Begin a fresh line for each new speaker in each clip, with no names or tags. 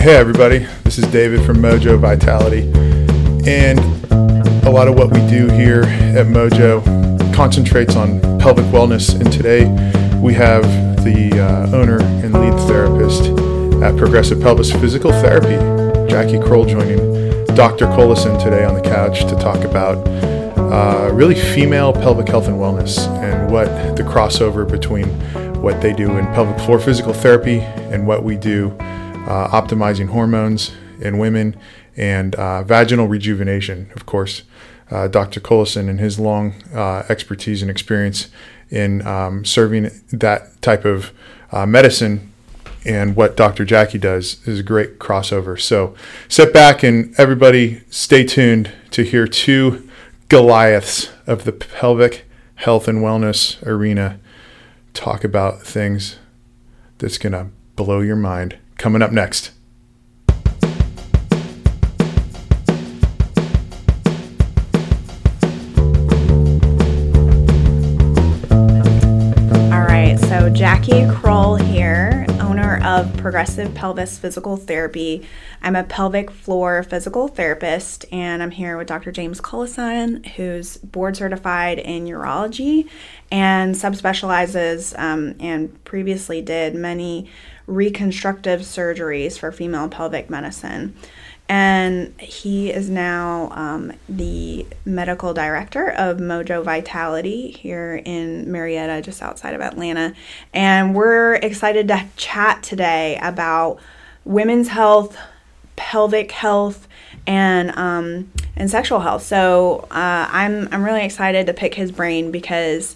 Hey, everybody, this is David from Mojo Vitality. And a lot of what we do here at Mojo concentrates on pelvic wellness. And today we have the uh, owner and lead therapist at Progressive Pelvis Physical Therapy, Jackie Crowell, joining Dr. Cullison today on the couch to talk about uh, really female pelvic health and wellness and what the crossover between what they do in pelvic floor physical therapy and what we do uh, optimizing hormones in women and uh, vaginal rejuvenation, of course. Uh, Dr. Cullison and his long uh, expertise and experience in um, serving that type of uh, medicine and what Dr. Jackie does is a great crossover. So sit back and everybody stay tuned to hear two Goliaths of the pelvic health and wellness arena talk about things that's going to blow your mind. Coming up next.
Jackie Crowell here, owner of Progressive Pelvis Physical Therapy. I'm a pelvic floor physical therapist, and I'm here with Dr. James Cullison, who's board certified in urology and subspecializes um, and previously did many reconstructive surgeries for female pelvic medicine and he is now um, the medical director of Mojo Vitality here in Marietta, just outside of Atlanta. And we're excited to chat today about women's health, pelvic health, and um, and sexual health. So uh, I'm I'm really excited to pick his brain because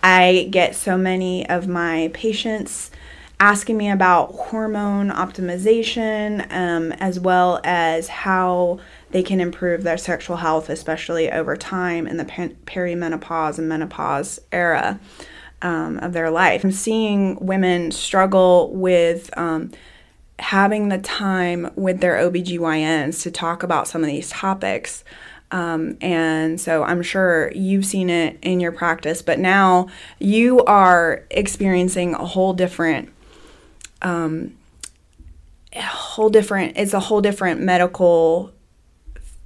I get so many of my patients asking me about hormone optimization um, as well as how they can improve their sexual health, especially over time in the perimenopause and menopause era um, of their life. I'm seeing women struggle with um, having the time with their OBGYNs to talk about some of these topics. Um, and so I'm sure you've seen it in your practice, but now you are experiencing a whole different um, a whole different it's a whole different medical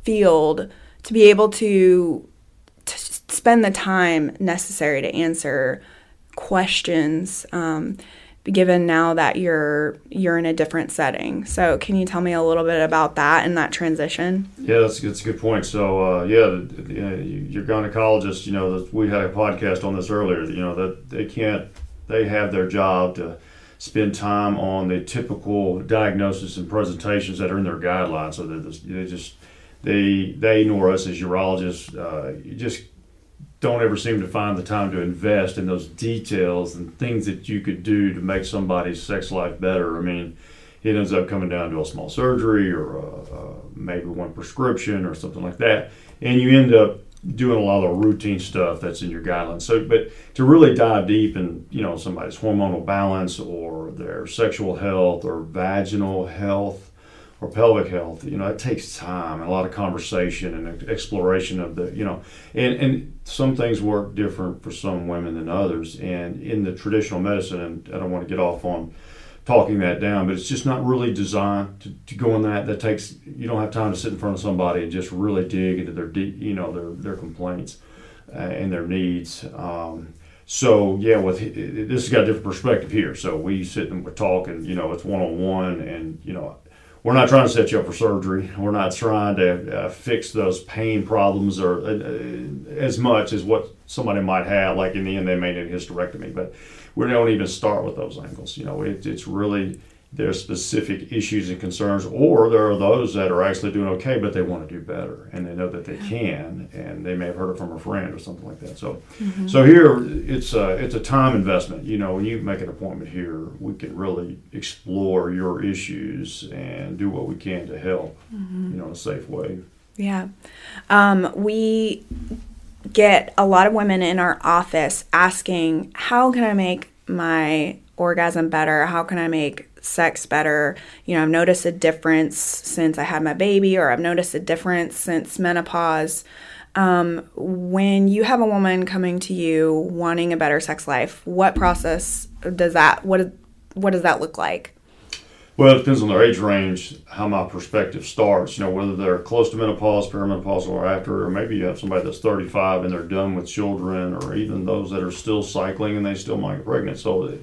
field to be able to, to spend the time necessary to answer questions um, given now that you're you're in a different setting. So can you tell me a little bit about that and that transition?
Yeah that's, that's a good point. So uh, yeah your gynecologist you know we had a podcast on this earlier you know that they can't they have their job to spend time on the typical diagnosis and presentations that are in their guidelines. So they just they they nor us as urologists uh, just don't ever seem to find the time to invest in those details and things that you could do to make somebody's sex life better. I mean, it ends up coming down to a small surgery or a, a, maybe one prescription or something like that, and you end up doing a lot of the routine stuff that's in your guidelines. So, but to really dive deep in, you know, somebody's hormonal balance or their sexual health or vaginal health or pelvic health, you know, it takes time and a lot of conversation and exploration of the, you know, and, and some things work different for some women than others. And in the traditional medicine, and I don't want to get off on, talking that down, but it's just not really designed to, to go in that. That takes you don't have time to sit in front of somebody and just really dig into their you know their their complaints uh, and their needs. Um, so yeah, with this has got a different perspective here. So we sit and we're talking. You know, it's one on one, and you know, we're not trying to set you up for surgery. We're not trying to uh, fix those pain problems or uh, uh as much as what somebody might have. Like in the end, they may need a hysterectomy, but we don't even start with those angles. You know, it, it's really there's specific issues and concerns, or there are those that are actually doing okay, but they want to do better, and they know that they can, and they may have heard it from a friend or something like that. So, mm-hmm. so here it's a it's a time investment. You know, when you make an appointment here, we can really explore your issues and do what we can to help. Mm-hmm. You know, in a safe way.
Yeah, um, we get a lot of women in our office asking, How can I make my orgasm better? How can I make sex better? You know, I've noticed a difference since I had my baby, or I've noticed a difference since menopause. Um, when you have a woman coming to you wanting a better sex life, what process does that what what does that look like?
Well, it depends on their age range, how my perspective starts. You know, whether they're close to menopause, perimenopausal, or after, or maybe you have somebody that's 35 and they're done with children, or even those that are still cycling and they still might get pregnant. So the,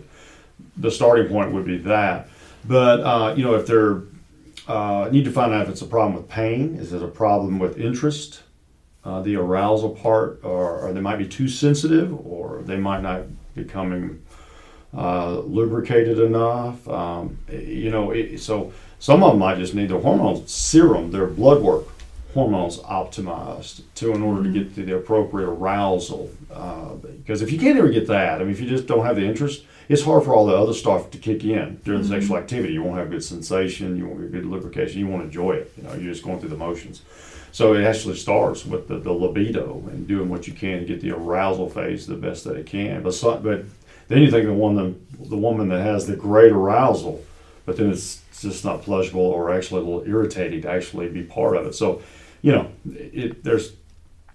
the starting point would be that. But uh, you know, if they're uh, need to find out if it's a problem with pain, is it a problem with interest, uh, the arousal part, or, or they might be too sensitive, or they might not becoming uh, lubricated enough. Um, you know, it, so some of them might just need their hormones serum, their blood work hormones optimized to in order to get to the appropriate arousal. Uh, because if you can't ever get that, I mean, if you just don't have the interest, it's hard for all the other stuff to kick in during the sexual activity. You won't have good sensation, you won't get good lubrication, you won't enjoy it. You know, you're just going through the motions. So it actually starts with the, the libido and doing what you can to get the arousal phase the best that it can. But some, but then you think the one the, the woman that has the great arousal, but then it's just not pleasurable or actually a little irritating to actually be part of it. So, you know, it, there's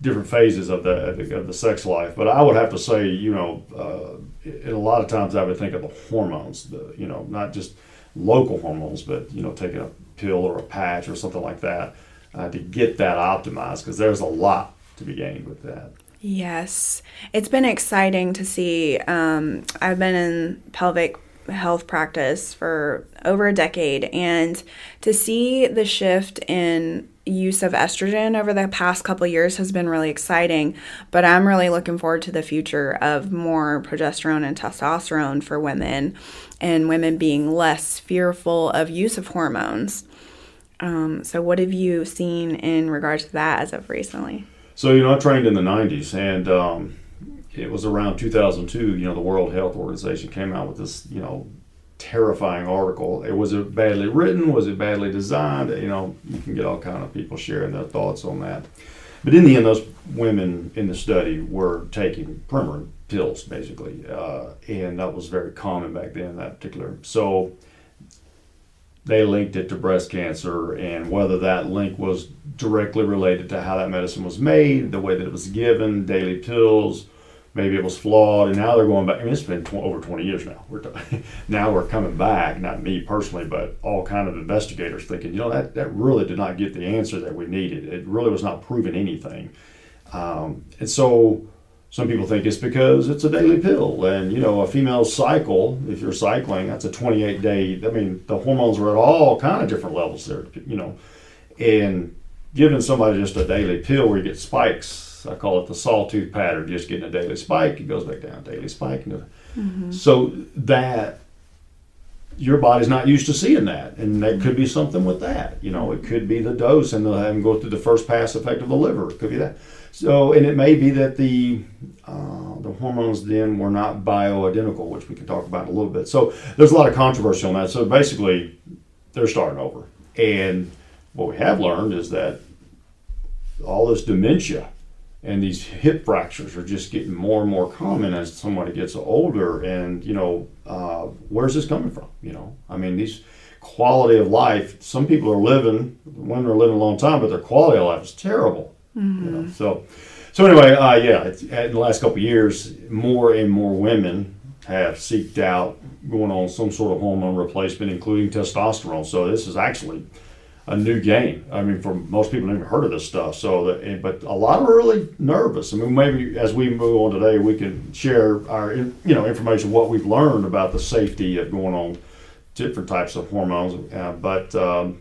different phases of the, of the sex life. But I would have to say, you know, uh, a lot of times I would think of the hormones, the, you know, not just local hormones, but you know, taking a pill or a patch or something like that uh, to get that optimized because there's a lot to be gained with that.
Yes, it's been exciting to see. Um, I've been in pelvic health practice for over a decade, and to see the shift in use of estrogen over the past couple years has been really exciting. But I'm really looking forward to the future of more progesterone and testosterone for women, and women being less fearful of use of hormones. Um, so, what have you seen in regards to that as of recently?
So, you know, I trained in the 90s, and um, it was around 2002, you know, the World Health Organization came out with this, you know, terrifying article. It was it badly written? Was it badly designed? You know, you can get all kind of people sharing their thoughts on that. But in the end, those women in the study were taking Premarin pills, basically, uh, and that was very common back then. That particular so they linked it to breast cancer and whether that link was directly related to how that medicine was made, the way that it was given, daily pills, maybe it was flawed, and now they're going back. I mean, it's been tw- over 20 years now. We're t- now we're coming back, not me personally, but all kind of investigators thinking, you know, that, that really did not get the answer that we needed. It really was not proving anything. Um, and so some people think it's because it's a daily pill, and you know, a female cycle, if you're cycling, that's a 28 day. I mean, the hormones are at all kind of different levels there, you know, and giving somebody just a daily pill where you get spikes, I call it the sawtooth pattern, just getting a daily spike, it goes back down, daily spike. Mm-hmm. So that your body's not used to seeing that, and that could be something with that. You know, it could be the dose, and they'll have them go through the first pass effect of the liver. It could be that. So, and it may be that the uh, the hormones then were not bioidentical, which we can talk about in a little bit. So, there's a lot of controversy on that. So, basically, they're starting over. And what we have learned is that all this dementia and these hip fractures are just getting more and more common as somebody gets older. And you know, uh, where's this coming from? You know, I mean, these quality of life. Some people are living, women are living a long time, but their quality of life is terrible. Mm-hmm. You know? So, so anyway, uh, yeah, in the last couple of years, more and more women have seeked out going on some sort of hormone replacement, including testosterone. So this is actually a new game. I mean, for most people, never heard of this stuff. So, that, but a lot are really nervous. I mean, maybe as we move on today, we can share our you know information what we've learned about the safety of going on different types of hormones. Uh, but um,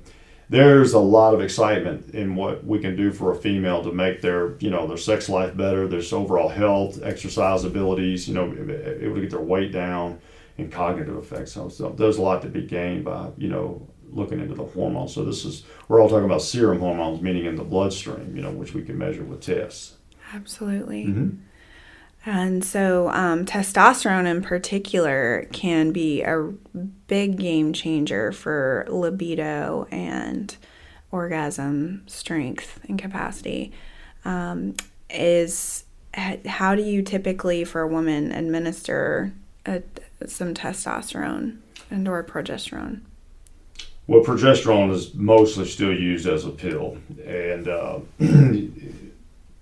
there's a lot of excitement in what we can do for a female to make their you know their sex life better, their overall health, exercise abilities, you know, able to get their weight down, and cognitive effects. So, so there's a lot to be gained by you know looking into the hormones. So this is we're all talking about serum hormones, meaning in the bloodstream, you know, which we can measure with tests.
Absolutely. Mm-hmm. And so, um, testosterone in particular can be a big game changer for libido and orgasm strength and capacity. Um, is how do you typically, for a woman, administer a, some testosterone and or progesterone?
Well, progesterone is mostly still used as a pill, and uh,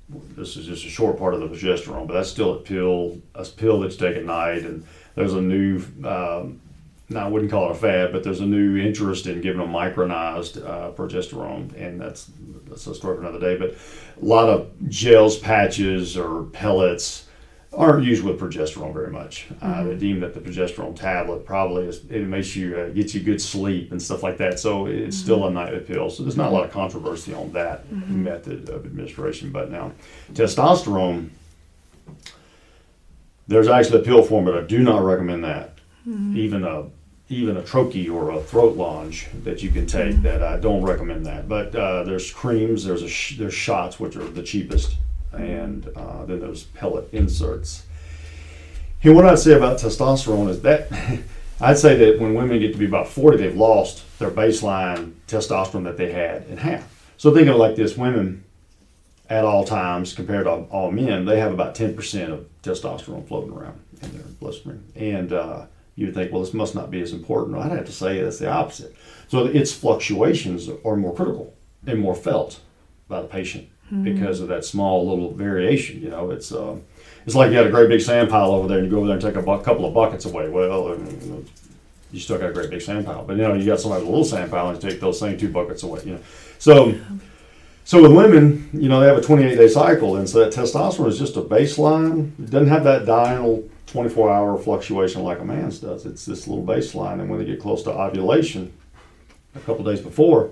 this is just a short part of the progesterone, but that's still a pill, a pill that's taken at night. And there's a new um, now I wouldn't call it a fad, but there's a new interest in giving them micronized uh, progesterone, and that's that's a story for another day. But a lot of gels, patches, or pellets aren't used with progesterone very much. Uh, they deem that the progesterone tablet probably is, it makes you uh, gets you good sleep and stuff like that. So it's still a nightly pill. So there's not a lot of controversy on that method of administration. But now testosterone, there's actually a pill form, but I do not recommend that. Even a even a troche or a throat lozenge that you can take. That I don't recommend that. But uh, there's creams. There's a sh- there's shots which are the cheapest, and uh, then those pellet inserts. And what I'd say about testosterone is that I'd say that when women get to be about 40, they've lost their baseline testosterone that they had in half. So think of it like this: women at all times compared to all men, they have about 10% of testosterone floating around in their bloodstream. And uh, you would think, well, this must not be as important. I'd have to say that's the opposite. So its fluctuations are more critical and more felt by the patient because of that small little variation. You know, it's uh, it's like you had a great big sand pile over there, and you go over there and take a bu- couple of buckets away. Well, you still got a great big sand pile, but you know, you got somebody with a little sand pile, and you take those same two buckets away. You know, so. So with women, you know, they have a 28 day cycle, and so that testosterone is just a baseline. It doesn't have that diurnal 24 hour fluctuation like a man's does. It's this little baseline, and when they get close to ovulation, a couple days before,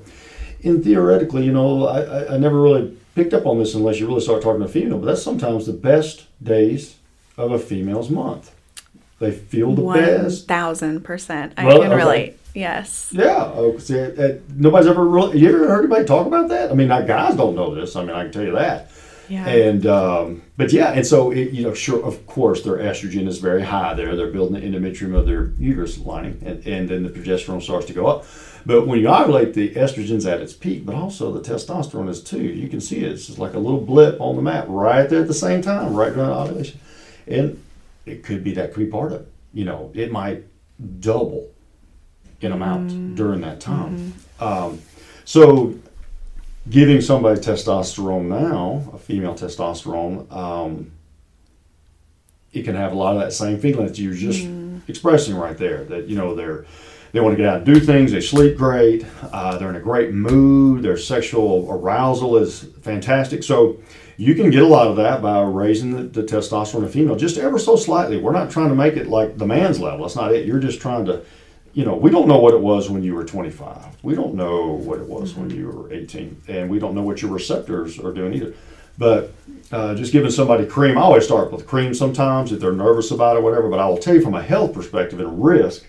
and theoretically, you know, I, I, I never really picked up on this unless you really start talking to a female, but that's sometimes the best days of a female's month. They feel the
One
best.
thousand percent. I
Well,
can
okay.
relate. Yes.
Yeah, oh, see, uh, nobody's ever really. You ever heard anybody talk about that? I mean, guys don't know this. I mean, I can tell you that.
Yeah.
And um, but yeah, and so it, you know, sure, of course, their estrogen is very high there. They're building the endometrium of their uterus lining, and, and then the progesterone starts to go up. But when you ovulate, the estrogen's at its peak, but also the testosterone is too. You can see it. It's just like a little blip on the map right there at the same time, right during ovulation, and it could be that could be part of it. You know, it might double in amount during that time. Um, so giving somebody testosterone now, a female testosterone, um, it can have a lot of that same feeling that you're just expressing right there. That you know they're they want to get out and do things. They sleep great. Uh, they're in a great mood. Their sexual arousal is fantastic. So you can get a lot of that by raising the, the testosterone in a female just ever so slightly. We're not trying to make it like the man's level. That's not it. You're just trying to you know, we don't know what it was when you were 25. We don't know what it was when you were 18, and we don't know what your receptors are doing either. But uh, just giving somebody cream, I always start with cream sometimes if they're nervous about it, or whatever. But I will tell you from a health perspective and risk,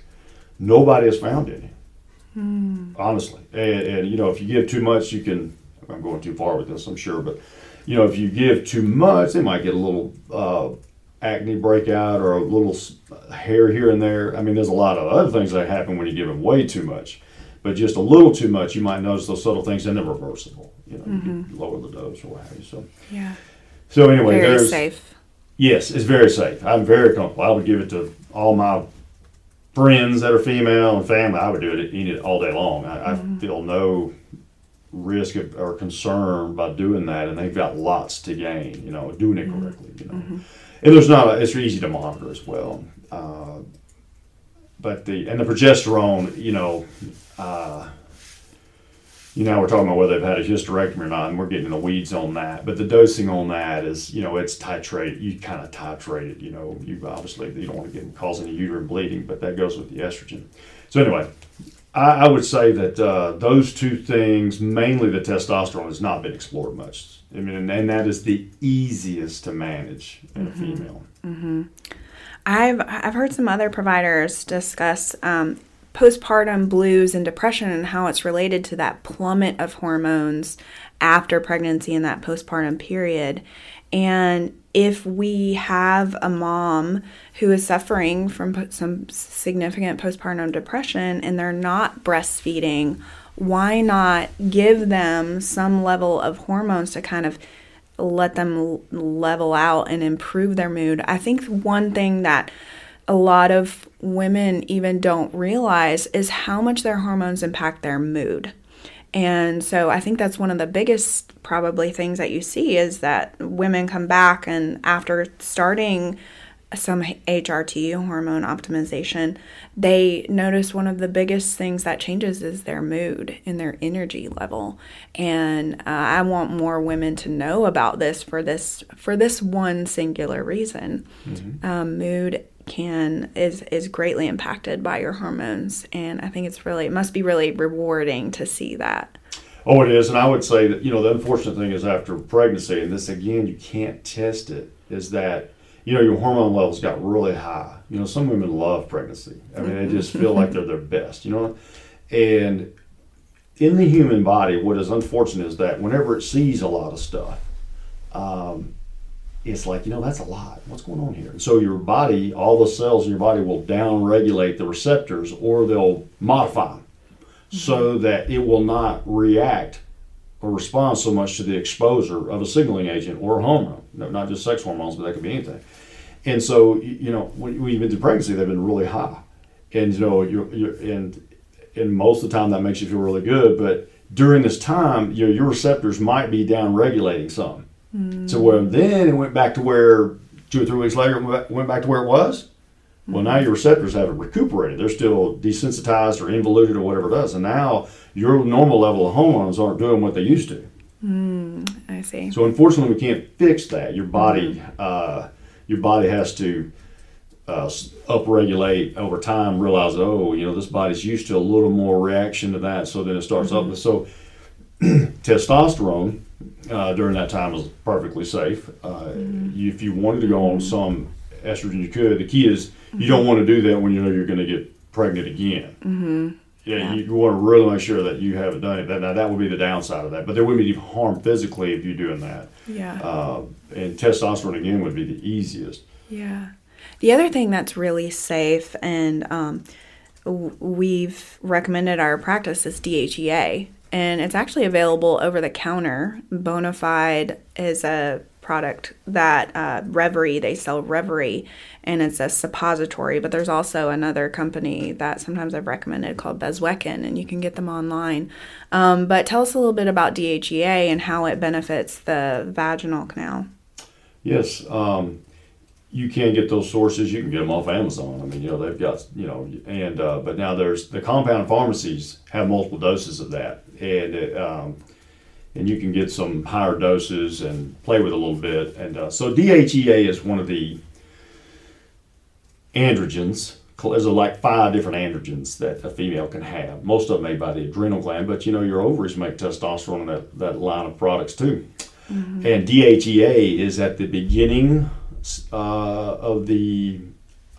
nobody has found any, honestly. And, and you know, if you give too much, you can. I'm going too far with this, I'm sure, but you know, if you give too much, they might get a little uh, acne breakout or a little hair here and there. I mean, there's a lot of other things that happen when you give them way too much. But just a little too much, you might notice those subtle things, and they're reversible. You know, you can lower the dose or what have you. So,
Yeah.
so anyway,
Very
there's
safe.
yes, it's very safe. I'm very comfortable. I would give it to all my friends that are female and family. I would do it, eat it all day long. I, I feel no risk of, or concern by doing that, and they've got lots to gain. You know, doing it correctly. You know, and there's not. A, it's easy to monitor as well. Uh, but the and the progesterone, you know. Uh, you know, we're talking about whether they've had a hysterectomy or not, and we're getting in the weeds on that. But the dosing on that is, you know, it's titrate. You kind of titrate it. You know, you obviously you don't want to get cause any uterine bleeding, but that goes with the estrogen. So anyway, I, I would say that uh, those two things, mainly the testosterone, has not been explored much. I mean, and, and that is the easiest to manage in a female.
I've I've heard some other providers discuss um, postpartum blues and depression and how it's related to that plummet of hormones after pregnancy and that postpartum period. And if we have a mom who is suffering from some significant postpartum depression and they're not breastfeeding, why not give them some level of hormones to kind of let them level out and improve their mood. I think one thing that a lot of women even don't realize is how much their hormones impact their mood. And so I think that's one of the biggest probably things that you see is that women come back and after starting some HRT hormone optimization, they notice one of the biggest things that changes is their mood and their energy level. And uh, I want more women to know about this for this for this one singular reason. Mm-hmm. Um, mood can is is greatly impacted by your hormones, and I think it's really it must be really rewarding to see that.
Oh, it is, and I would say that you know the unfortunate thing is after pregnancy, and this again you can't test it, is that you know, your hormone levels got really high. You know, some women love pregnancy. I mean, they just feel like they're their best, you know? And in the human body, what is unfortunate is that whenever it sees a lot of stuff, um, it's like, you know, that's a lot. What's going on here? And so your body, all the cells in your body will down regulate the receptors or they'll modify them mm-hmm. so that it will not react or respond so much to the exposure of a signaling agent or a hormone. No, not just sex hormones, but that could be anything. And so, you know, when, when you've been through pregnancy, they've been really high. And, you know, you're, you're, and, and most of the time that makes you feel really good. But during this time, you know, your receptors might be down regulating some. Mm. So where then it went back to where two or three weeks later it went back to where it was. Well, now your receptors haven't recuperated. They're still desensitized or involuted or whatever it does. And now your normal level of hormones aren't doing what they used to.
Mm, I see.
So unfortunately, we can't fix that. Your body, mm. uh, your body has to uh, upregulate over time. Realize, oh, you know, this body's used to a little more reaction to that. So then it starts mm-hmm. up. So testosterone uh, during that time is perfectly safe. Uh, mm-hmm. If you wanted to go on some estrogen, you could. The key is you don't want to do that when you know you're going to get pregnant again. Mm-hmm. Yeah, yeah, you, want to really make sure that you haven't done it. That, now, that would be the downside of that. But there wouldn't be harm physically if you're doing that.
Yeah. Uh,
and testosterone, again, would be the easiest.
Yeah. The other thing that's really safe and um, we've recommended our practice is DHEA. And it's actually available over the counter. Bonafide is a product that uh, Revaree, they sell Revaree, and it's a suppository. But there's also another company that sometimes I've recommended called Bezwecken, and you can get them online. Um, but tell us a little bit about DHEA and how it benefits the vaginal canal.
Yes. Um, you can get those sources. You can get them off Amazon. I mean, you know, they've got, you know, and uh, but now there's the compound pharmacies have multiple doses of that, and it, um, and you can get some higher doses and play with a little bit. And uh, so DHEA is one of the androgens. There's like five different androgens that a female can have. Most of them made by the adrenal gland, but you know your ovaries make testosterone in that, that line of products too. Mm-hmm. And DHEA is at the beginning uh, of the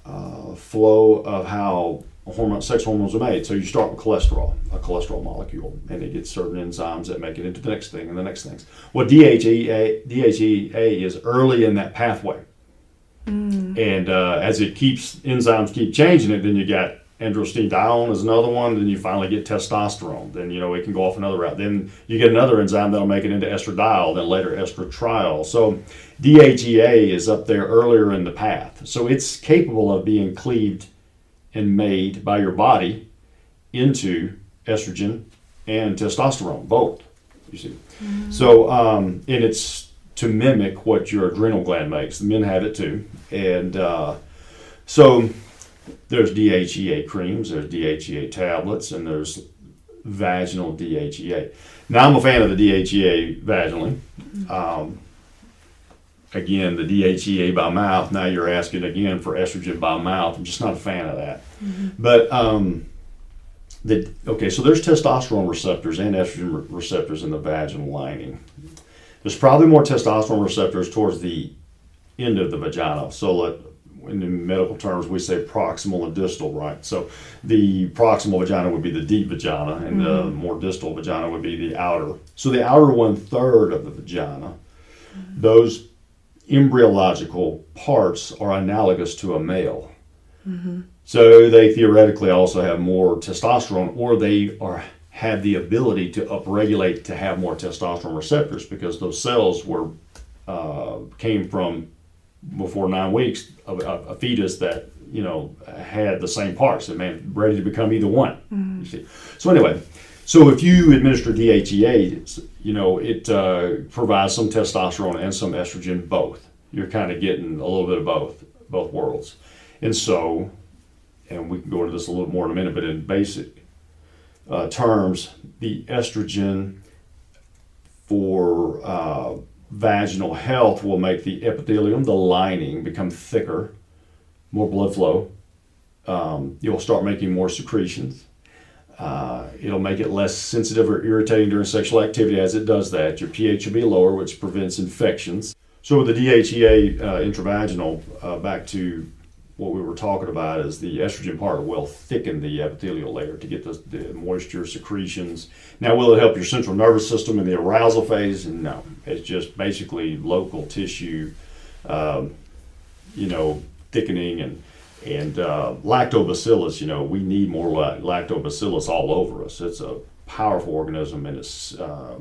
uh, flow of how hormone, sex hormones are made. So you start with cholesterol, a cholesterol molecule, and it gets certain enzymes that make it into the next thing and the next things. Well, DHEA, DHEA is early in that pathway. Mm. And uh, as it keeps, enzymes keep changing it, then you got androstenedione is another one. Then you finally get testosterone. Then, you know, it can go off another route. Then you get another enzyme that'll make it into estradiol, then later estratriol. So DHEA is up there earlier in the path. So it's capable of being cleaved and made by your body into estrogen and testosterone, both. You see, mm-hmm. so um, and it's to mimic what your adrenal gland makes. The men have it too, and uh, so there's DHEA creams, there's DHEA tablets, and there's vaginal DHEA. Now I'm a fan of the DHEA vaginally. Mm-hmm. Um, again, the DHEA by mouth. Now you're asking again for estrogen by mouth. I'm just not a fan of that. Mm-hmm. But um, the okay, so there's testosterone receptors and estrogen receptors in the vaginal lining. There's probably more testosterone receptors towards the end of the vagina. So let, in medical terms, we say proximal and distal, right? So the proximal vagina would be the deep vagina, and mm-hmm. the more distal vagina would be the outer. So the outer one third of the vagina, mm-hmm. those embryological parts are analogous to a male. Mm-hmm. So they theoretically also have more testosterone, or they are have the ability to upregulate to have more testosterone receptors because those cells were uh, came from before nine weeks of a, a, fetus that you know had the same parts and man ready to become either one. Mm-hmm. So anyway, so if you administer DHEA, you know, it uh, provides some testosterone and some estrogen both. You're kind of getting a little bit of both. both worlds. And so, and we can go into this a little more in a minute, but in basic uh, terms, the estrogen for uh, vaginal health will make the epithelium, the lining, become thicker, more blood flow. Um, you'll start making more secretions. Uh, it'll make it less sensitive or irritating during sexual activity as it does that. Your pH will be lower, which prevents infections. So, with the DHEA uh, intravaginal, uh, back to what we were talking about is the estrogen part will thicken the epithelial layer to get the, the, moisture secretions. Now, will it help your central nervous system in the arousal phase? No, it's just basically local tissue, um, you know, thickening and and uh, lactobacillus. You know, we need more lactobacillus all over us. It's a powerful organism and it's. Uh,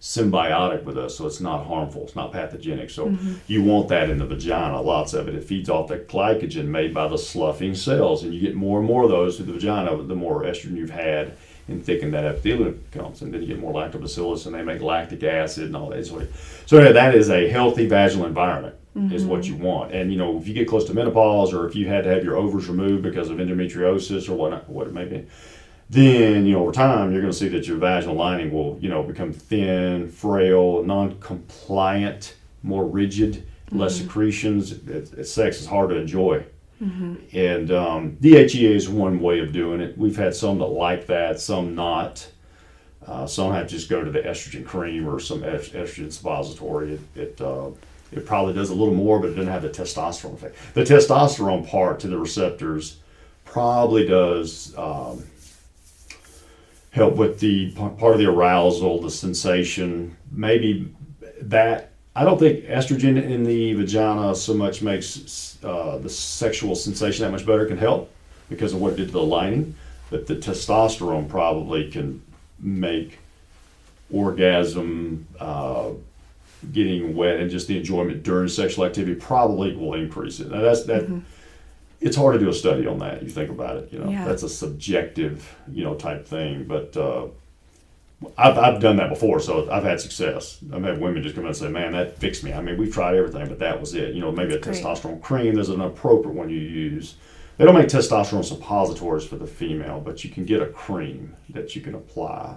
symbiotic with us, so it's not harmful, it's not pathogenic. So mm-hmm. you want that in the vagina, lots of it. It feeds off the glycogen made by the sloughing cells, and you get more and more of those through the vagina the more estrogen you've had and thicken that epithelium comes, and then you get more lactobacillus, and they make lactic acid and all that. So, so yeah, that is a healthy vaginal environment. Mm-hmm. Is what you want, and you know if you get close to menopause, or if you had to have your ovaries removed because of endometriosis or whatnot, what it may be, then you know over time you're going to see that your vaginal lining will you know become thin, frail, non-compliant, more rigid, mm-hmm. less secretions. It, it, sex is hard to enjoy. Mm-hmm. And um, DHEA is one way of doing it. We've had some that like that, some not. Uh, some have just go to the estrogen cream or some estrogen suppository. It it, uh, it probably does a little more, but it doesn't have the testosterone effect. The testosterone part to the receptors probably does. Um, help with the part of the arousal, the sensation, maybe that. I don't think estrogen in the vagina so much makes uh, the sexual sensation that much better. Can help because of what it did to the lining, but the testosterone probably can make orgasm, uh, getting wet, and just the enjoyment during sexual activity probably will increase it. Now that's that. Mm-hmm it's hard to do a study on that. You think about it, you know, yeah. that's a subjective, you know, type thing. But uh, I've, I've done that before, so I've had success. I've had women just come in and say, "Man, that fixed me." I mean, we've tried everything, but that was it. You know, maybe a Great. testosterone cream. There's an appropriate one you use. They don't make testosterone suppositories for the female, but you can get a cream that you can apply.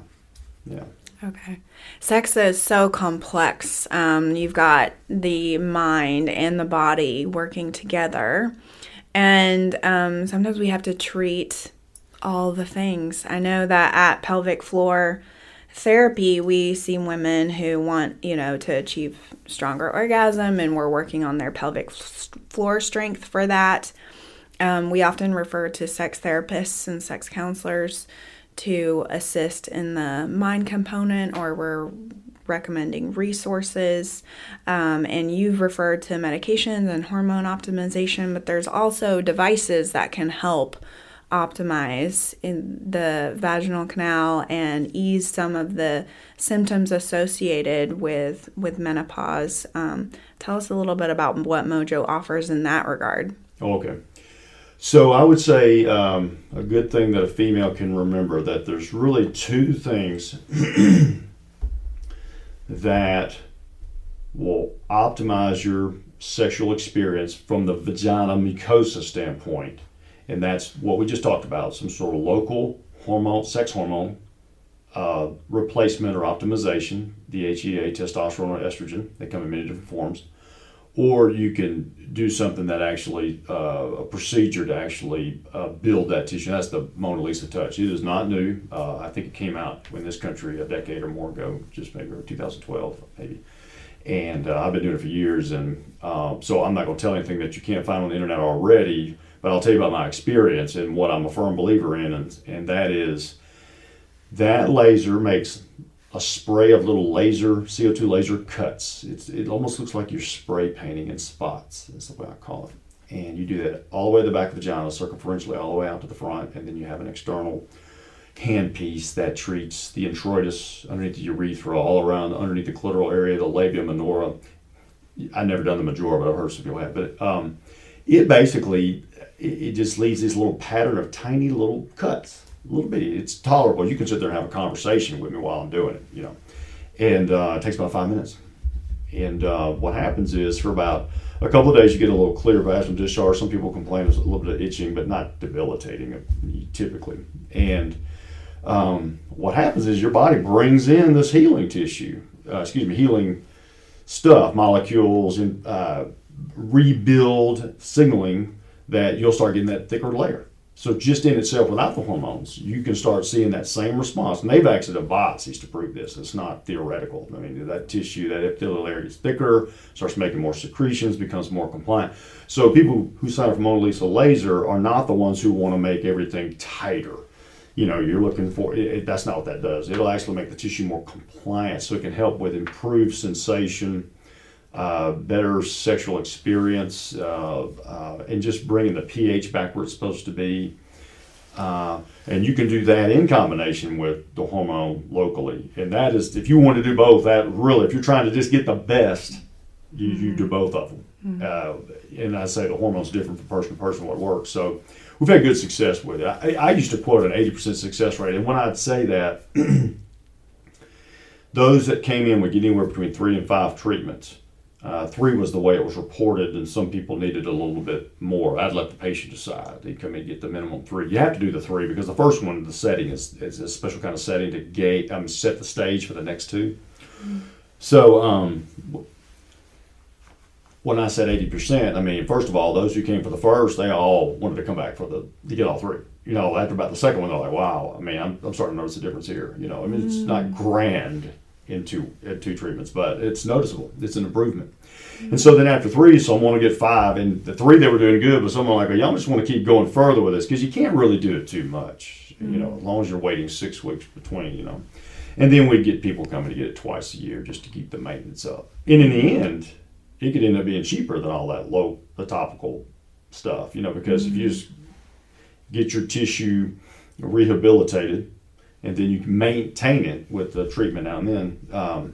Yeah.
Okay. Sex is so complex. Um, you've got the mind and the body working together. And um, sometimes we have to treat all the things. I know that at pelvic floor therapy, we see women who want, you know, to achieve stronger orgasm, and we're working on their pelvic floor strength for that. Um, we often refer to sex therapists and sex counselors to assist in the mind component, or we're recommending resources. Um, and you've referred to medications and hormone optimization, but there's also devices that can help optimize in the vaginal canal and ease some of the symptoms associated with with menopause. Um, tell us a little bit about what Mojo offers in that regard.
Okay. So I would say um, a good thing that a female can remember that there's really two things that will optimize your sexual experience from the vagina mucosa standpoint. And that's what we just talked about some sort of local hormone, sex hormone uh, replacement or optimization, DHEA, testosterone, or estrogen. They come in many different forms. Or you can do something that actually, uh, a procedure to actually uh, build that tissue. That's the Mona Lisa touch. It is not new. Uh, I think it came out in this country a decade or more ago, just maybe 2012, maybe. And uh, I've been doing it for years. And uh, so I'm not going to tell anything that you can't find on the internet already, but I'll tell you about my experience and what I'm a firm believer in. And, and that is that laser makes a spray of little laser CO2 laser cuts. It's, it almost looks like you're spray painting in spots. That's the way I call it. And you do that all the way to the back of the vagina, circumferentially all the way out to the front, and then you have an external handpiece that treats the introitus underneath the urethra, all around underneath the clitoral area, the labia minora. I've never done the majora, but I've heard some people have. But um, it basically it, it just leaves this little pattern of tiny little cuts a little bit. It's tolerable. You can sit there and have a conversation with me while I'm doing it, you know. And uh, it takes about five minutes. And uh, what happens is for about a couple of days you get a little clear vaginal discharge. Some people complain it's a little bit of itching, but not debilitating typically. And um, what happens is your body brings in this healing tissue, uh, excuse me, healing stuff, molecules, and uh, rebuild signaling that you'll start getting that thicker layer. So just in itself, without the hormones, you can start seeing that same response. And they've actually devices to prove this. It's not theoretical. I mean, that tissue, that epithelial layer is thicker, starts making more secretions, becomes more compliant. So people who sign up for Mona Lisa laser are not the ones who want to make everything tighter. You know, you're looking for it, that's not what that does. It'll actually make the tissue more compliant, so it can help with improved sensation, uh, better sexual experience, uh, uh, and just bringing the pH back where it's supposed to be. Uh, and you can do that in combination with the hormone locally. And that is, if you want to do both, that really, if you're trying to just get the best, you, mm-hmm. you do both of them. Mm-hmm. and I say the hormone's different from person to person what works. So we've had good success with it. I, I used to quote an 80% success rate. And when I'd say that, those that came in would get anywhere between three and five treatments uh, three was the way it was reported, and some people needed a little bit more. I'd let the patient decide. They come in and get the minimum three. You have to do the three because the first one, the setting is, is a special kind of setting to gate, um, set the stage for the next 2 mm-hmm. So um, when I said 80%, I mean, first of all, those who came for the first, they all wanted to come back for the to get all three. You know, after about the second one, they're like, wow, I mean, I'm, I'm starting to notice a difference here. You know, I mean, it's not mm. grand in two, in two treatments, but it's noticeable. It's an improvement. And so then after three, some want to get five. And the three they were doing good, but someone like, y'all just want to keep going further with this because you can't really do it too much, mm-hmm. you know, as long as you're waiting six weeks between, you know. And then we'd get people coming to get it twice a year just to keep the maintenance up. And in the end, it could end up being cheaper than all that low, the topical stuff, you know, because mm-hmm. if you mm-hmm. just get your tissue rehabilitated and then you can maintain it with the treatment now and then. Um,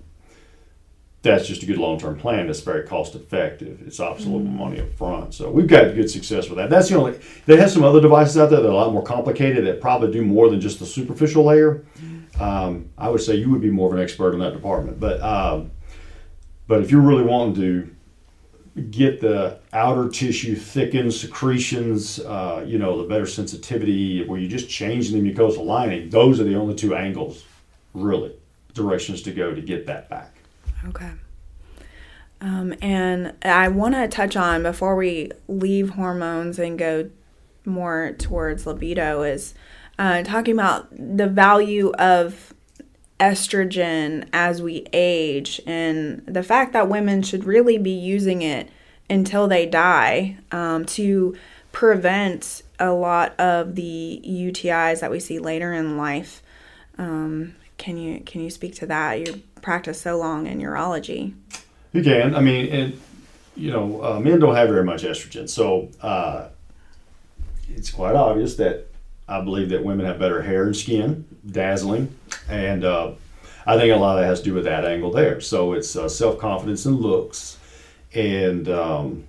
that's just a good long-term plan that's very cost effective it's absolute mm-hmm. money up front so we've got good success with that that's the only they have some other devices out there that are a lot more complicated that probably do more than just the superficial layer um, i would say you would be more of an expert in that department but um, but if you're really wanting to get the outer tissue thickened secretions, uh, you know, the better sensitivity, where you just change the mucosal lining, those are the only two angles, really, directions to go to get that back.
Okay. Um, and I want to touch on before we leave hormones and go more towards libido is uh, talking about the value of estrogen as we age and the fact that women should really be using it until they die um, to prevent a lot of the UTIs that we see later in life. Um, can you can you speak to that? You practiced so long in urology.
You can. I mean, it, you know, uh, men don't have very much estrogen, so uh, it's quite obvious that I believe that women have better hair and skin, dazzling, and uh, I think a lot of that has to do with that angle there. So it's uh, self confidence and looks, and um,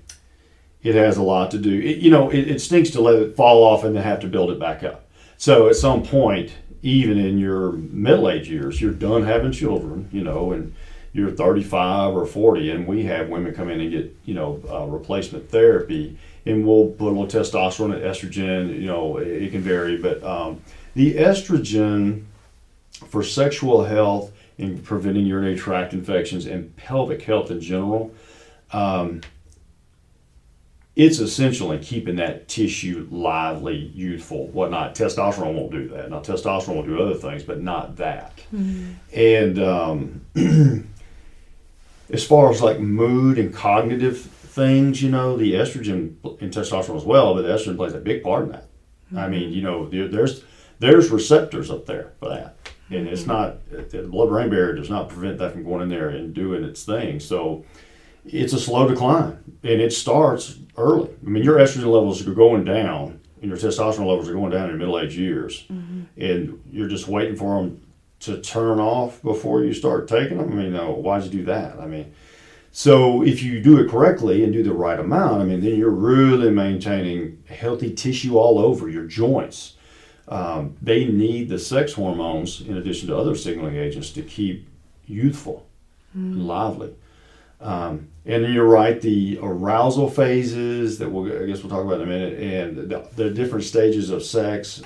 it has a lot to do. It, you know, it, it stinks to let it fall off and then have to build it back up. So at some point, even in your middle age years, you're done having children, you know, and you're 35 or 40, and we have women come in and get, you know, uh, replacement therapy, and we'll put a little testosterone and estrogen, you know, it, it can vary, but um, the estrogen for sexual health and preventing urinary tract infections and pelvic health in general, um, it's essential in keeping that tissue lively, youthful, whatnot. Testosterone won't do that. Now, testosterone will do other things, but not that. Mm-hmm. And um, as far as like mood and cognitive things, you know, the estrogen and testosterone as well, but the estrogen plays a big part in that. Mm-hmm. I mean, you know, there's there's receptors up there for that, and it's not the blood-brain barrier does not prevent that from going in there and doing its thing. So it's a slow decline, and it starts early. I mean, your estrogen levels are going down, and your testosterone levels are going down in your middle-age years, mm-hmm. and you're just waiting for them to turn off before you start taking them. I mean, uh, why'd you do that? I mean, so if you do it correctly and do the right amount, I mean, then you're really maintaining healthy tissue all over your joints. Um, they need the sex hormones in addition to other signaling agents to keep youthful mm. and lively. Um, and then you're right, the arousal phases that we'll, I guess we'll talk about in a minute, and the, the different stages of sex,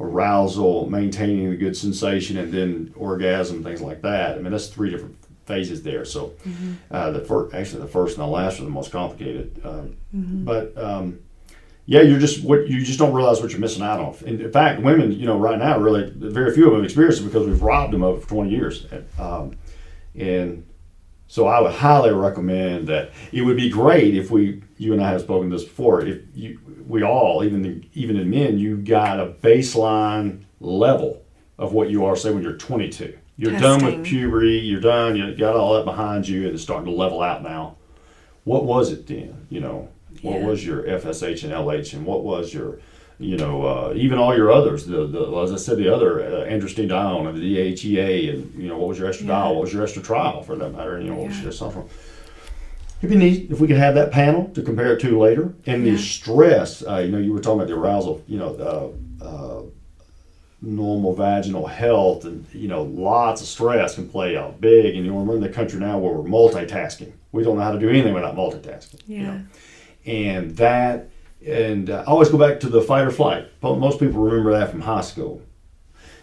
arousal, maintaining the good sensation, and then orgasm, things like that. I mean, that's three different phases there. So, uh, the first, actually, the first and the last are the most complicated. Um, But um, yeah, you're just what you just don't realize what you're missing out on. In, in fact, women, you know, right now, really, very few of them experience it because we've robbed them of it for 20 years. Um, and so I would highly recommend that. It would be great if we, you and I have spoken this before. If you, we all, even the, even in men, you got a baseline level of what you are. Say when you're 22, you're done with puberty. You're done. You got all that behind you, and it's starting to level out now. What was it then? You know, what
Yeah.
was your FSH and LH, and what was your you know, uh, even all your others, the, the as I said, the other uh, androstenedione and the DHEA, and you know, what was your estradiol,
Yeah.
what was your estradiol for that matter, you know, what was your testosterone. It'd be neat if we could have that panel to compare it to later. And the stress, uh, you know, you were talking about the arousal, you know, uh, uh, normal vaginal health, and you know, lots of stress can play out big. And you know, we're in the country now where we're multitasking. We don't know how to do anything without multitasking. you
Yeah.
know and that and uh, I always go back to the fight or flight. Most people remember that from high school.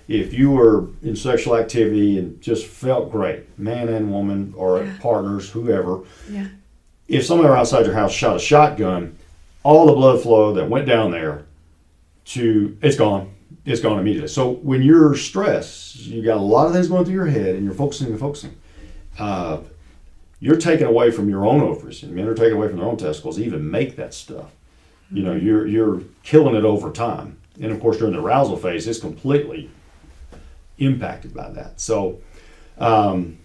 If you were in sexual activity and just felt great, man and woman or
Yeah.
partners, whoever,
Yeah.
if somebody outside your house shot a shotgun, all the blood flow that went down there to it's gone. It's gone immediately. So when you're stressed, you got a lot of things going through your head, and you're focusing and focusing. Uh, you're taken away from your own ovaries, and men are taken away from their own testicles even make that stuff. You know, you're you're killing it over time, and of course during the arousal phase, it's completely impacted by that. So, um,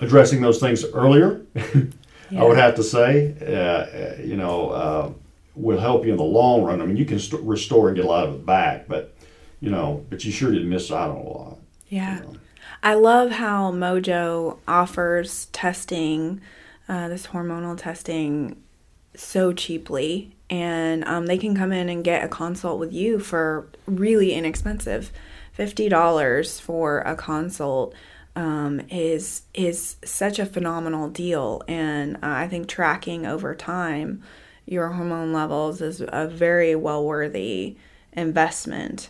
addressing those things earlier, I would have to say, uh, uh, you know, uh, will help you in the long run. I mean, you can st- restore and get a lot of it back, but you know, but you sure did miss out on a lot.
Yeah.
you know.
I love how Mojo offers testing, uh, this hormonal testing, so cheaply. And um, they can come in and get a consult with you for really inexpensive. $50 for a consult um, is is such a phenomenal deal. And uh, I think tracking over time your hormone levels is a very well worthy investment.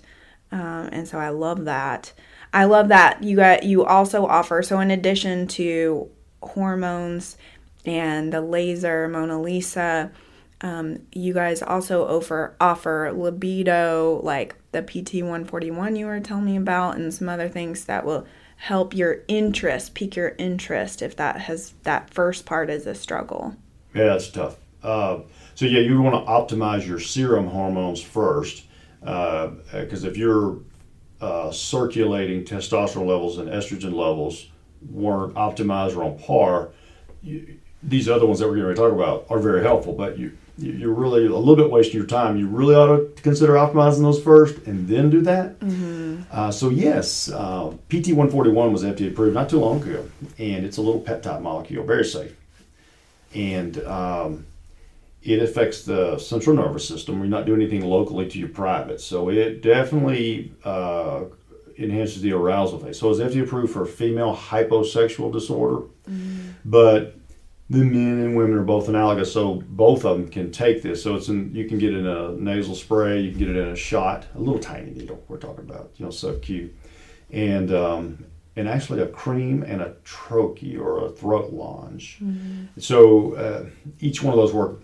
Um, and so I love that. I love that you got you also offer so in addition to hormones and the laser Mona Lisa, um, you guys also offer offer libido like the PT one forty one you were telling me about and some other things that will help your interest, pique your interest if that has that first part is a struggle.
Yeah, that's tough. Uh, so yeah, you want to optimize your serum hormones first, because if your uh, circulating testosterone levels and estrogen levels weren't optimized or on par, you, these other ones that we're going to talk about are very helpful. But you you- you're really a little bit wasting your time. You really ought to consider optimizing those first and then do that. Uh, so yes, uh, PT 141 was FDA approved not too long ago, and it's a little peptide molecule, very safe and um, it affects the central nervous system. We're not doing anything locally to your private, so it definitely uh, enhances the arousal phase. So it's FDA approved for female hyposexual disorder, but the men and women are both analogous, so both of them can take this. So it's in, you can get it in a nasal spray, you can get it in a shot, a little tiny needle. We're talking about, you know, sub Q, and um, and actually a cream and a troche or a throat lozenge. So uh, each one of those work.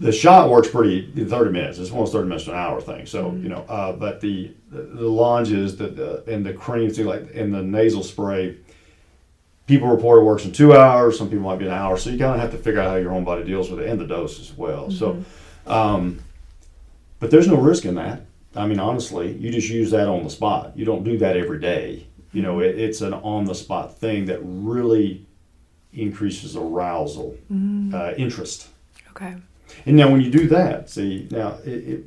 The shot works pretty in 30 minutes. It's almost 30 minutes to an hour thing. So you know, uh, but the the, the lozenges, the, the and the cream thing like and the nasal spray. People report it works in two hours. Some people might be an hour. So you kind of have to figure out how your own body deals with it and the dose as well. So, um, but there's no risk in that. I mean, honestly, you just use that on the spot. You don't do that every day. You know, it, it's an on the spot thing that really increases arousal, uh, interest.
Okay.
And now, when you do that, see, now it, it,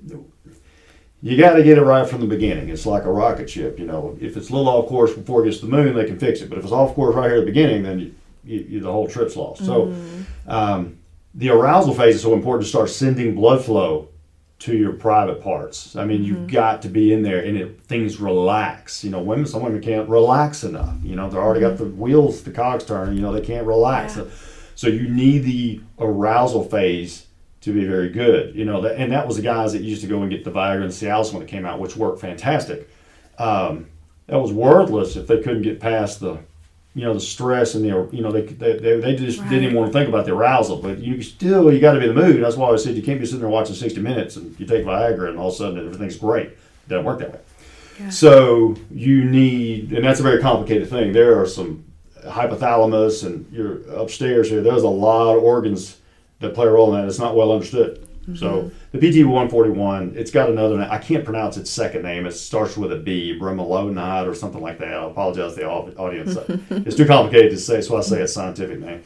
you got to get it right from the beginning. It's like a rocket ship. You know, if it's a little off course before it gets to the moon, they can fix it. But if it's off course right here at the beginning, then you, you, you, the whole trip's lost. So, mm-hmm. um, the arousal phase is so important to start sending blood flow to your private parts. I mean, you've mm-hmm. got to be in there and it things relax. You know, women some women can't relax enough. You know, they're already got the mm-hmm. wheels, the cogs turning, you know, they can't relax.
Yeah.
So, so you need the arousal phase to be very good. You know, that, and that was the guys that used to go and get the Viagra and Cialis when it came out, which worked fantastic. Um, that was worthless if they couldn't get past the you know the stress and the you know they they, they, they just
Right.
didn't even want to think about the arousal but you still you got to be in the mood that's why i said you can't be sitting there watching 60 minutes and you take viagra and all of a sudden everything's great it doesn't work that way
Yeah.
so you need and that's a very complicated thing there are some hypothalamus and you're upstairs here there's a lot of organs that play a role in that it's not well understood so the PT 141, it's got another name. I can't pronounce its second name. It starts with a B, bremelonide or something like that. I apologize to the audience. it's too complicated to say, so I say its scientific name.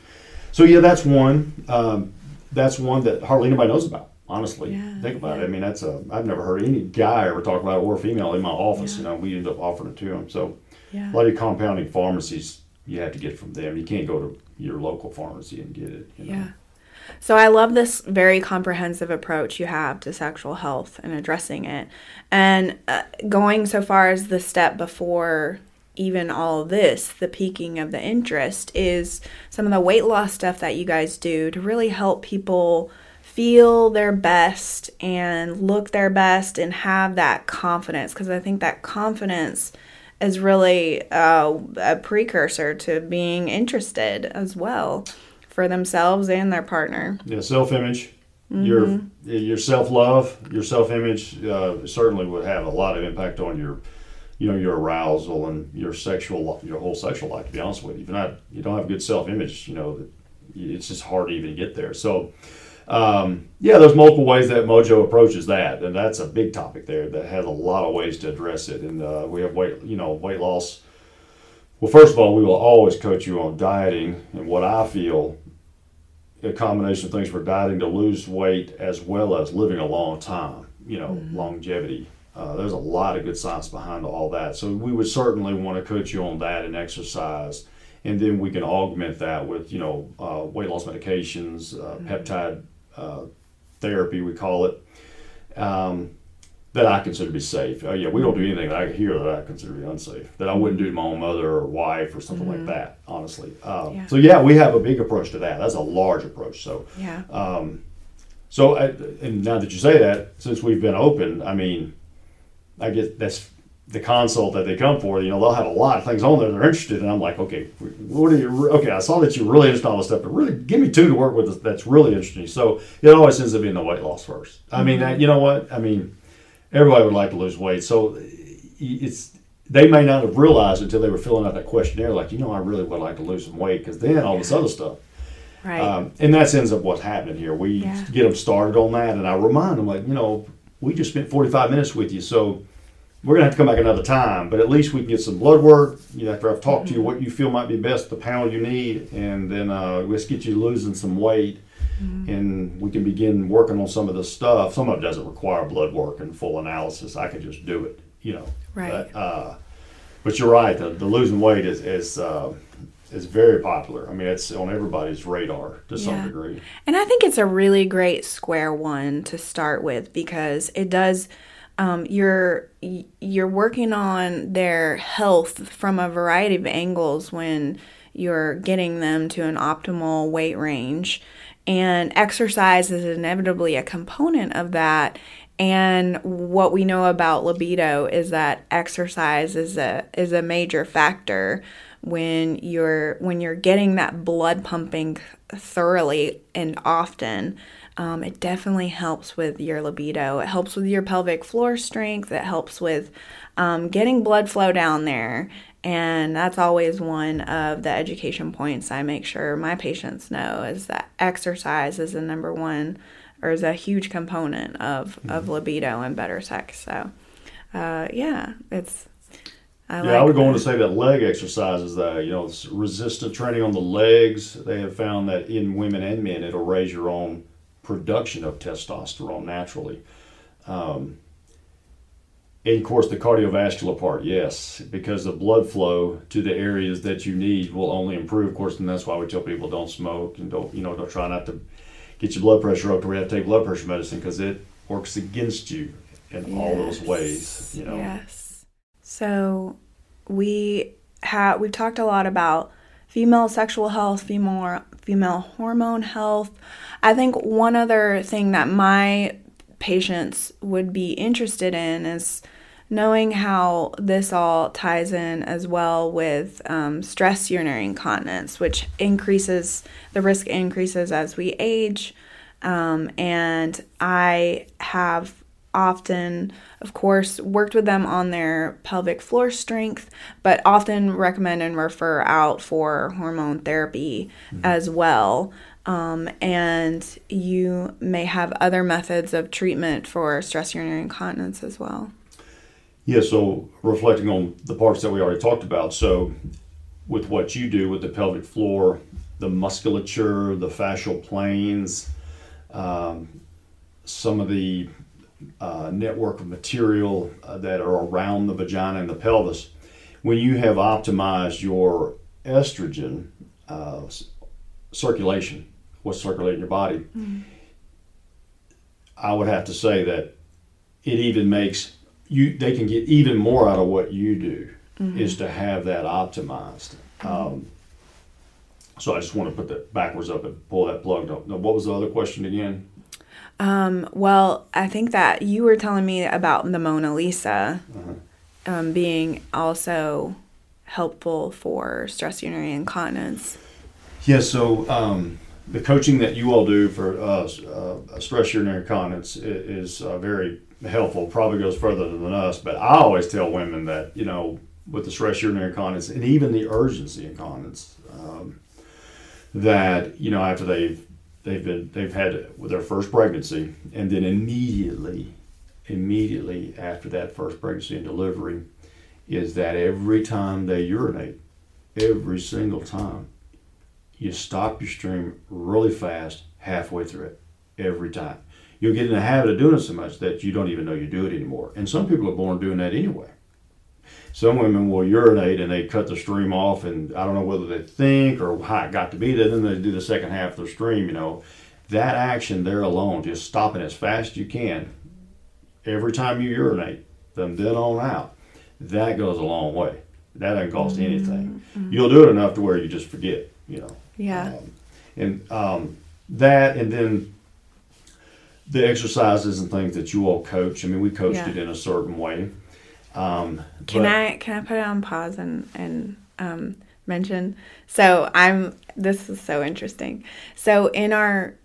So yeah, that's one. Um, that's one that hardly anybody knows about. Honestly,
Yeah,
think about
yeah.
it. I mean, that's a. I've never heard any guy ever talk about it or female in my office.
Yeah.
You know, we end up offering it to them. So
Yeah.
a lot of your compounding pharmacies, you have to get from them. You can't go to your local pharmacy and get it. You know?
Yeah. So I love this very comprehensive approach you have to sexual health and addressing it. And uh, going so far as the step before even all this, the peaking of the interest, is some of the weight loss stuff that you guys do to really help people feel their best and look their best and have that confidence. Because I think that confidence is really uh, a precursor to being interested as well for themselves and their partner.
Yeah, self image, your your self love, your self image uh, certainly would have a lot of impact on your, you know, your arousal and your sexual your whole sexual life. To be honest with you, if you're not you don't have good self image, you know, it's just hard to even get there. So. Um, yeah, there's multiple ways that Mojo approaches that, and that's a big topic there that has a lot of ways to address it. And uh, we have weight, you know, weight loss. Well, first of all, we will always coach you on dieting and what I feel a combination of things for dieting to lose weight as well as living a long time, you know, longevity. Uh, there's a lot of good science behind all that. So we would certainly want to coach you on that and exercise. And then we can augment that with, you know, uh, weight loss medications, uh, peptide uh, therapy, we call it, um, that I consider to be safe. Oh, yeah, we don't do anything that I hear that I consider to be unsafe, that I wouldn't do to my own mother or wife or something like that, honestly. Um,
Yeah.
So, yeah, we have a big approach to that. That's a large approach. So,
Yeah.
um, so, I, and now that you say that, since we've been open, I mean, I get that's the consult that they come for. You know, they'll have a lot of things on there they're interested in. I'm like, okay, what are you? Okay, I saw that you're really interested in all this stuff, but really, give me two to work with that's really interesting. So it always ends up being the weight loss first. I mean, that, you know what? I mean, everybody would like to lose weight, so it's they may not have realized until they were filling out that questionnaire, like, you know, I really would like to lose some weight, because then all this other stuff.
Right.
Um, and that's ends up what's happening here. We
Yeah.
get them started on that, and I remind them, like, you know, we just spent 45 minutes with you, so we're going to have to come back another time, but at least we can get some blood work. You know, after I've talked to you, what you feel might be best, the panel you need, and then uh, let's get you losing some weight, and we can begin working on some of this stuff. Some of it doesn't require blood work and full analysis. I can just do it, you know.
Right.
But, uh, but you're right. The, the losing weight is is uh, is very popular. I mean, it's on everybody's radar to some
Yeah.
degree.
And I think it's a really great square one to start with because it does. Um, you're you're working on their health from a variety of angles when you're getting them to an optimal weight range, and exercise is inevitably a component of that. And what we know about libido is that exercise is a is a major factor when you're when you're getting that blood pumping thoroughly and often um, it definitely helps with your libido. It helps with your pelvic floor strength. It helps with um, getting blood flow down there and that's always one of the education points i make sure my patients know is that exercise is the number one or is a huge component of, of libido and better sex so uh, yeah it's I
Yeah, I would go on to say that leg exercises, uh, you know, resistant training on the legs. They have found that in women and men, it'll raise your own production of testosterone naturally. Um, and of course, the cardiovascular part, yes, because the blood flow to the areas that you need will only improve. Of course, and that's why we tell people don't smoke and don't, you know, don't try not to get your blood pressure up to where you have to take blood pressure medicine because it works against you in all those ways. You know.
Yes. So we have we've talked a lot about female sexual health, female female hormone health. I think one other thing that my patients would be interested in is knowing how this all ties in as well with um, stress urinary incontinence, which increases the risk increases as we age. Um, and I have often, of course, worked with them on their pelvic floor strength, but often recommend and refer out for hormone therapy mm-hmm. as well. Um, and you may have other methods of treatment for stress urinary incontinence as well.
Yeah, so reflecting on the parts that we already talked about, so with what you do with the pelvic floor, the musculature, the fascial planes, um, some of the uh, network of material uh, that are around the vagina and the pelvis, when you have optimized your estrogen uh, circulation, what's circulating your body, mm-hmm. I would have to say that it even makes you they can get even more out of what you do mm-hmm. is to have that optimized. Mm-hmm. Um, so I just want to put that backwards up and pull that plug. Now, what was the other question again?
Um, well, I think that you were telling me about the Mona Lisa uh-huh. um, being also helpful for stress urinary incontinence.
Yeah, so um, the coaching that you all do for uh, uh, stress urinary incontinence is, is uh, very helpful. Probably goes further than us, but I always tell women that you know with the stress urinary incontinence and even the urgency incontinence um, that you know after they've they've been they've had their first pregnancy and then immediately immediately after that first pregnancy and delivery is that every time they urinate every single time you stop your stream really fast halfway through it every time you'll get in the habit of doing it so much that you don't even know you do it anymore and some people are born doing that anyway some women will urinate and they cut the stream off, and I don't know whether they think or how it got to be that. Then they do the second half of the stream. You know, that action there alone, just stopping as fast as you can, every time you urinate, from then on out, that goes a long way. That doesn't cost mm-hmm. anything. Mm-hmm. You'll do it enough to where you just forget. You know.
Yeah.
Um, and um, that, and then the exercises and things that you all coach. I mean, we coached yeah. it in a certain way.
Um, can but, I can I put it on pause and and um, mention? So I'm. This is so interesting. So in our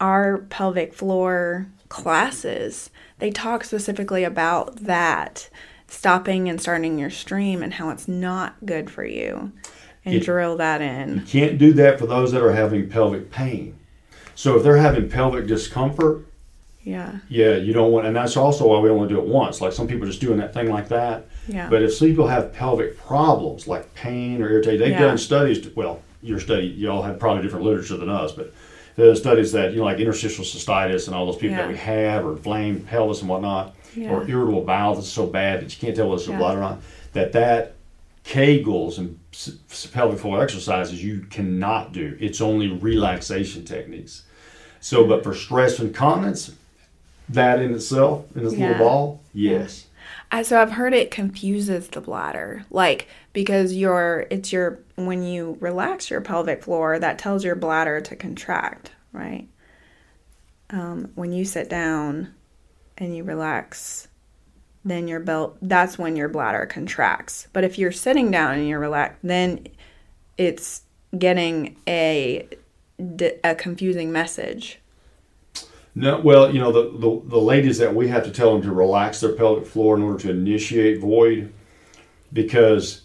our pelvic floor classes, they talk specifically about that stopping and starting your stream and how it's not good for you and drill that in.
You can't do that for those that are having pelvic pain. So if they're having pelvic discomfort,
yeah.
Yeah, you don't want, and that's also why we only do it once. Like some people are just doing that thing like that.
Yeah.
But if some people have pelvic problems like pain or irritation, they've yeah. done studies. To, well, your study, y'all have probably different literature than us, but the studies that you know, like interstitial cystitis and all those people yeah. that we have, or inflamed pelvis and whatnot, yeah. or irritable bowel that's so bad that you can't tell whether it's yeah. blood or not. That that Kegels and pelvic floor exercises you cannot do. It's only relaxation techniques. So, but for stress incontinence, that in itself, in this yeah. little ball, yes.
So I've heard it confuses the bladder, like because your it's your when you relax your pelvic floor, that tells your bladder to contract, right? Um, when you sit down and you relax, then your belt that's when your bladder contracts. But if you're sitting down and you're relaxed, then it's getting a a confusing message
no, well, you know, the, the, the ladies that we have to tell them to relax their pelvic floor in order to initiate void because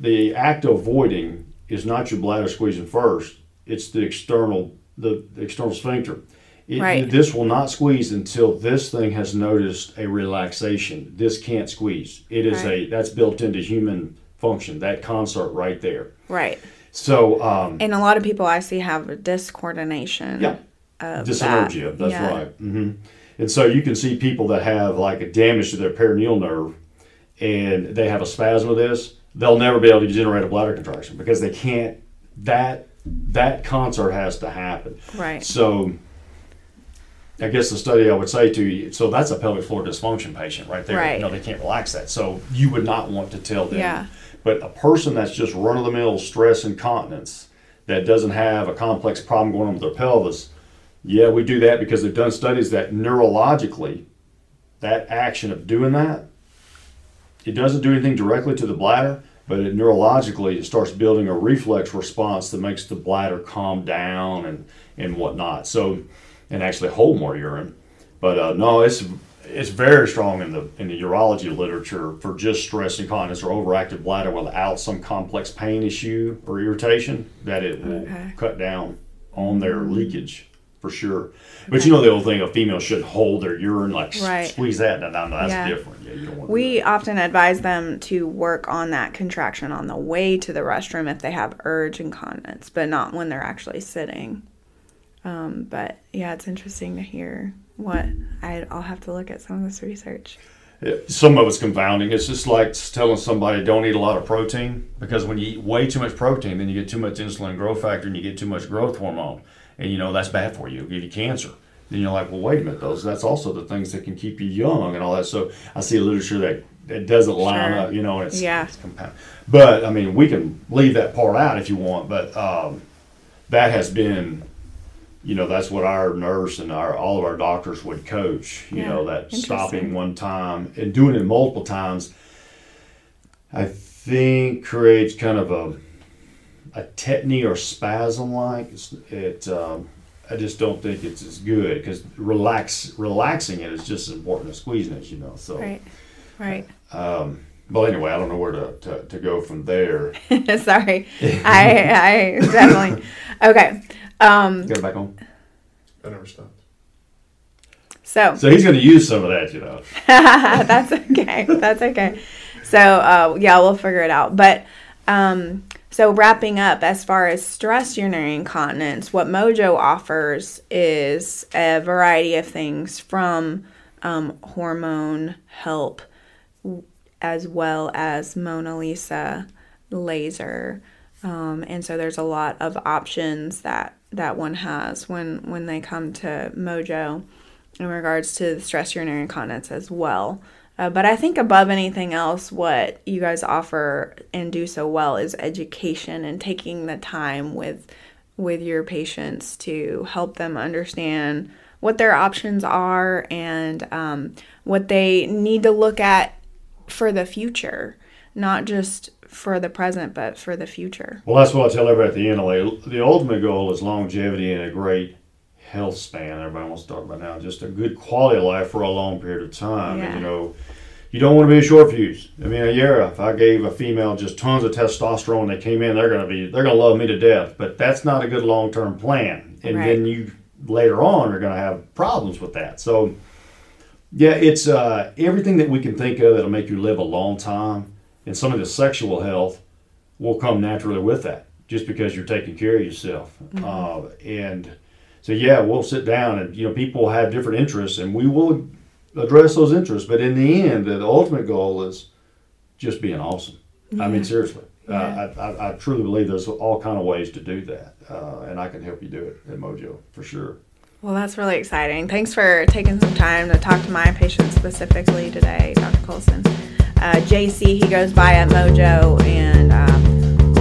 the act of voiding is not your bladder squeezing first, it's the external the, external sphincter. It, right. This will not squeeze until this thing has noticed a relaxation. This can't squeeze. It is right. a that's built into human function. That concert right there.
Right.
So. Um,
and a lot of people I see have a discoordination.
Yeah dyssynergia. That. That's yeah. right. Mm-hmm. And so you can see people that have like a damage to their perineal nerve, and they have a spasm of this. They'll never be able to generate a bladder contraction because they can't. That that consort has to happen.
Right.
So I guess the study I would say to you, so that's a pelvic floor dysfunction patient right there.
Right.
You know, they can't relax that. So you would not want to tell them.
Yeah.
But a person that's just run of the mill stress incontinence that doesn't have a complex problem going on with their pelvis, yeah, we do that because they've done studies that neurologically, that action of doing that, it doesn't do anything directly to the bladder, but it neurologically it starts building a reflex response that makes the bladder calm down and and whatnot. So, and actually hold more urine. But uh, no, it's it's very strong in the in the urology literature for just stress incontinence or overactive bladder without some complex pain issue or irritation that it will
Okay.
cut down on their leakage for sure. But you know the old thing, a female should hold their urine like
Right.
squeeze that. No, no, no, that's
Yeah.
different. Yeah, you don't want
We often advise them to work on that contraction on the way to the restroom if they have urge incontinence, but not when they're actually sitting. Um, but yeah, it's interesting to hear what I, I'll have to look at some of this research.
Some of it's confounding. It's just like telling somebody don't eat a lot of protein because when you eat way too much protein, then you get too much insulin growth factor and you get too much growth hormone, and you know that's bad for you. It'll give you cancer. Then you're like, well, wait a minute, those that's also the things that can keep you young and all that. So I see literature that it doesn't line
Sure.
up, you know, and it's,
Yeah.
it's compound. But I mean, we can leave that part out if you want, but um, that has been you know that's what our nurse and our all of our doctors would coach you
Yeah,
know that stopping one time and doing it multiple times i think creates kind of a a tetany or spasm like it um, i just don't think it's as good because relax relaxing it is just as important as squeezing it you know so
Right, right.
um, well anyway i don't know where to, to, to go from there
Sorry, I, I definitely okay. Um,
get it back on
I never stopped.
so
so he's going to use some of that you know
that's okay. That's okay. So uh, yeah, we'll figure it out. But um, so wrapping up, as far as stress urinary incontinence, what Mojo offers is a variety of things from um, hormone help, as well as Mona Lisa laser. Um, and so there's a lot of options that that one has when when they come to Mojo in regards to the stress urinary incontinence as well. Uh, but I think above anything else, what you guys offer and do so well is education and taking the time with with your patients to help them understand what their options are and um, what they need to look at for the future, not just for the present, but for the future.
Well, that's what I tell everybody at the end. The ultimate goal is longevity and a great health span. Everybody wants to talk about now, just a good quality of life for a long period of time.
Yeah.
And you know, you don't want to be a short fuse. I mean, a year if I gave a female just tons of testosterone, they came in, they're gonna be, they're gonna love me to death. But that's not a good long term plan. And
Right.
then you later on are gonna have problems with that. So. Yeah, it's uh, everything that we can think of that'll make you live a long time, and some of the sexual health will come naturally with that, just because you're taking care of yourself. Uh, and so, yeah, we'll sit down, and you know, people have different interests, and we will address those interests. But in the end, the ultimate goal is just being awesome. I mean, seriously,
Yeah.
uh, I, I, I truly believe there's all kind of ways to do that, uh, and I can help you do it at Mojo for sure.
Well, that's really exciting. Thanks for taking some time to talk to my patient specifically today, Dr. Cullison. Uh, JC, he goes by at Mojo, and uh,